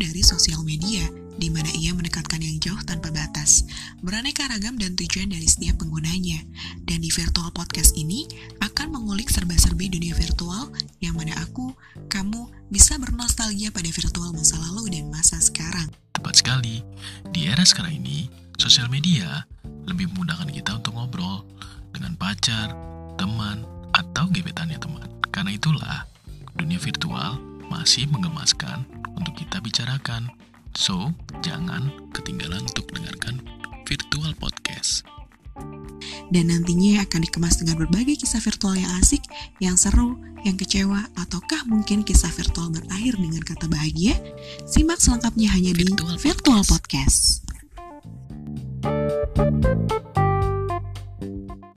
sekali sosial media, di mana ia mendekatkan yang jauh tanpa batas, beraneka ragam dan tujuan dari setiap penggunanya. Dan di virtual podcast ini akan mengulik serba-serbi dunia virtual yang mana aku, kamu bisa bernostalgia pada virtual masa lalu dan masa sekarang. Tepat sekali, di era sekarang ini, sosial media lebih memudahkan kita untuk ngobrol dengan pacar, teman, atau gebetannya teman. Karena itulah, dunia virtual masih menggemaskan untuk kita bicarakan. So, jangan ketinggalan untuk dengarkan virtual podcast. Dan nantinya akan dikemas dengan berbagai kisah virtual yang asik, yang seru, yang kecewa, ataukah mungkin kisah virtual berakhir dengan kata bahagia? Simak selengkapnya hanya Virtual di Virtual Podcast. Podcast.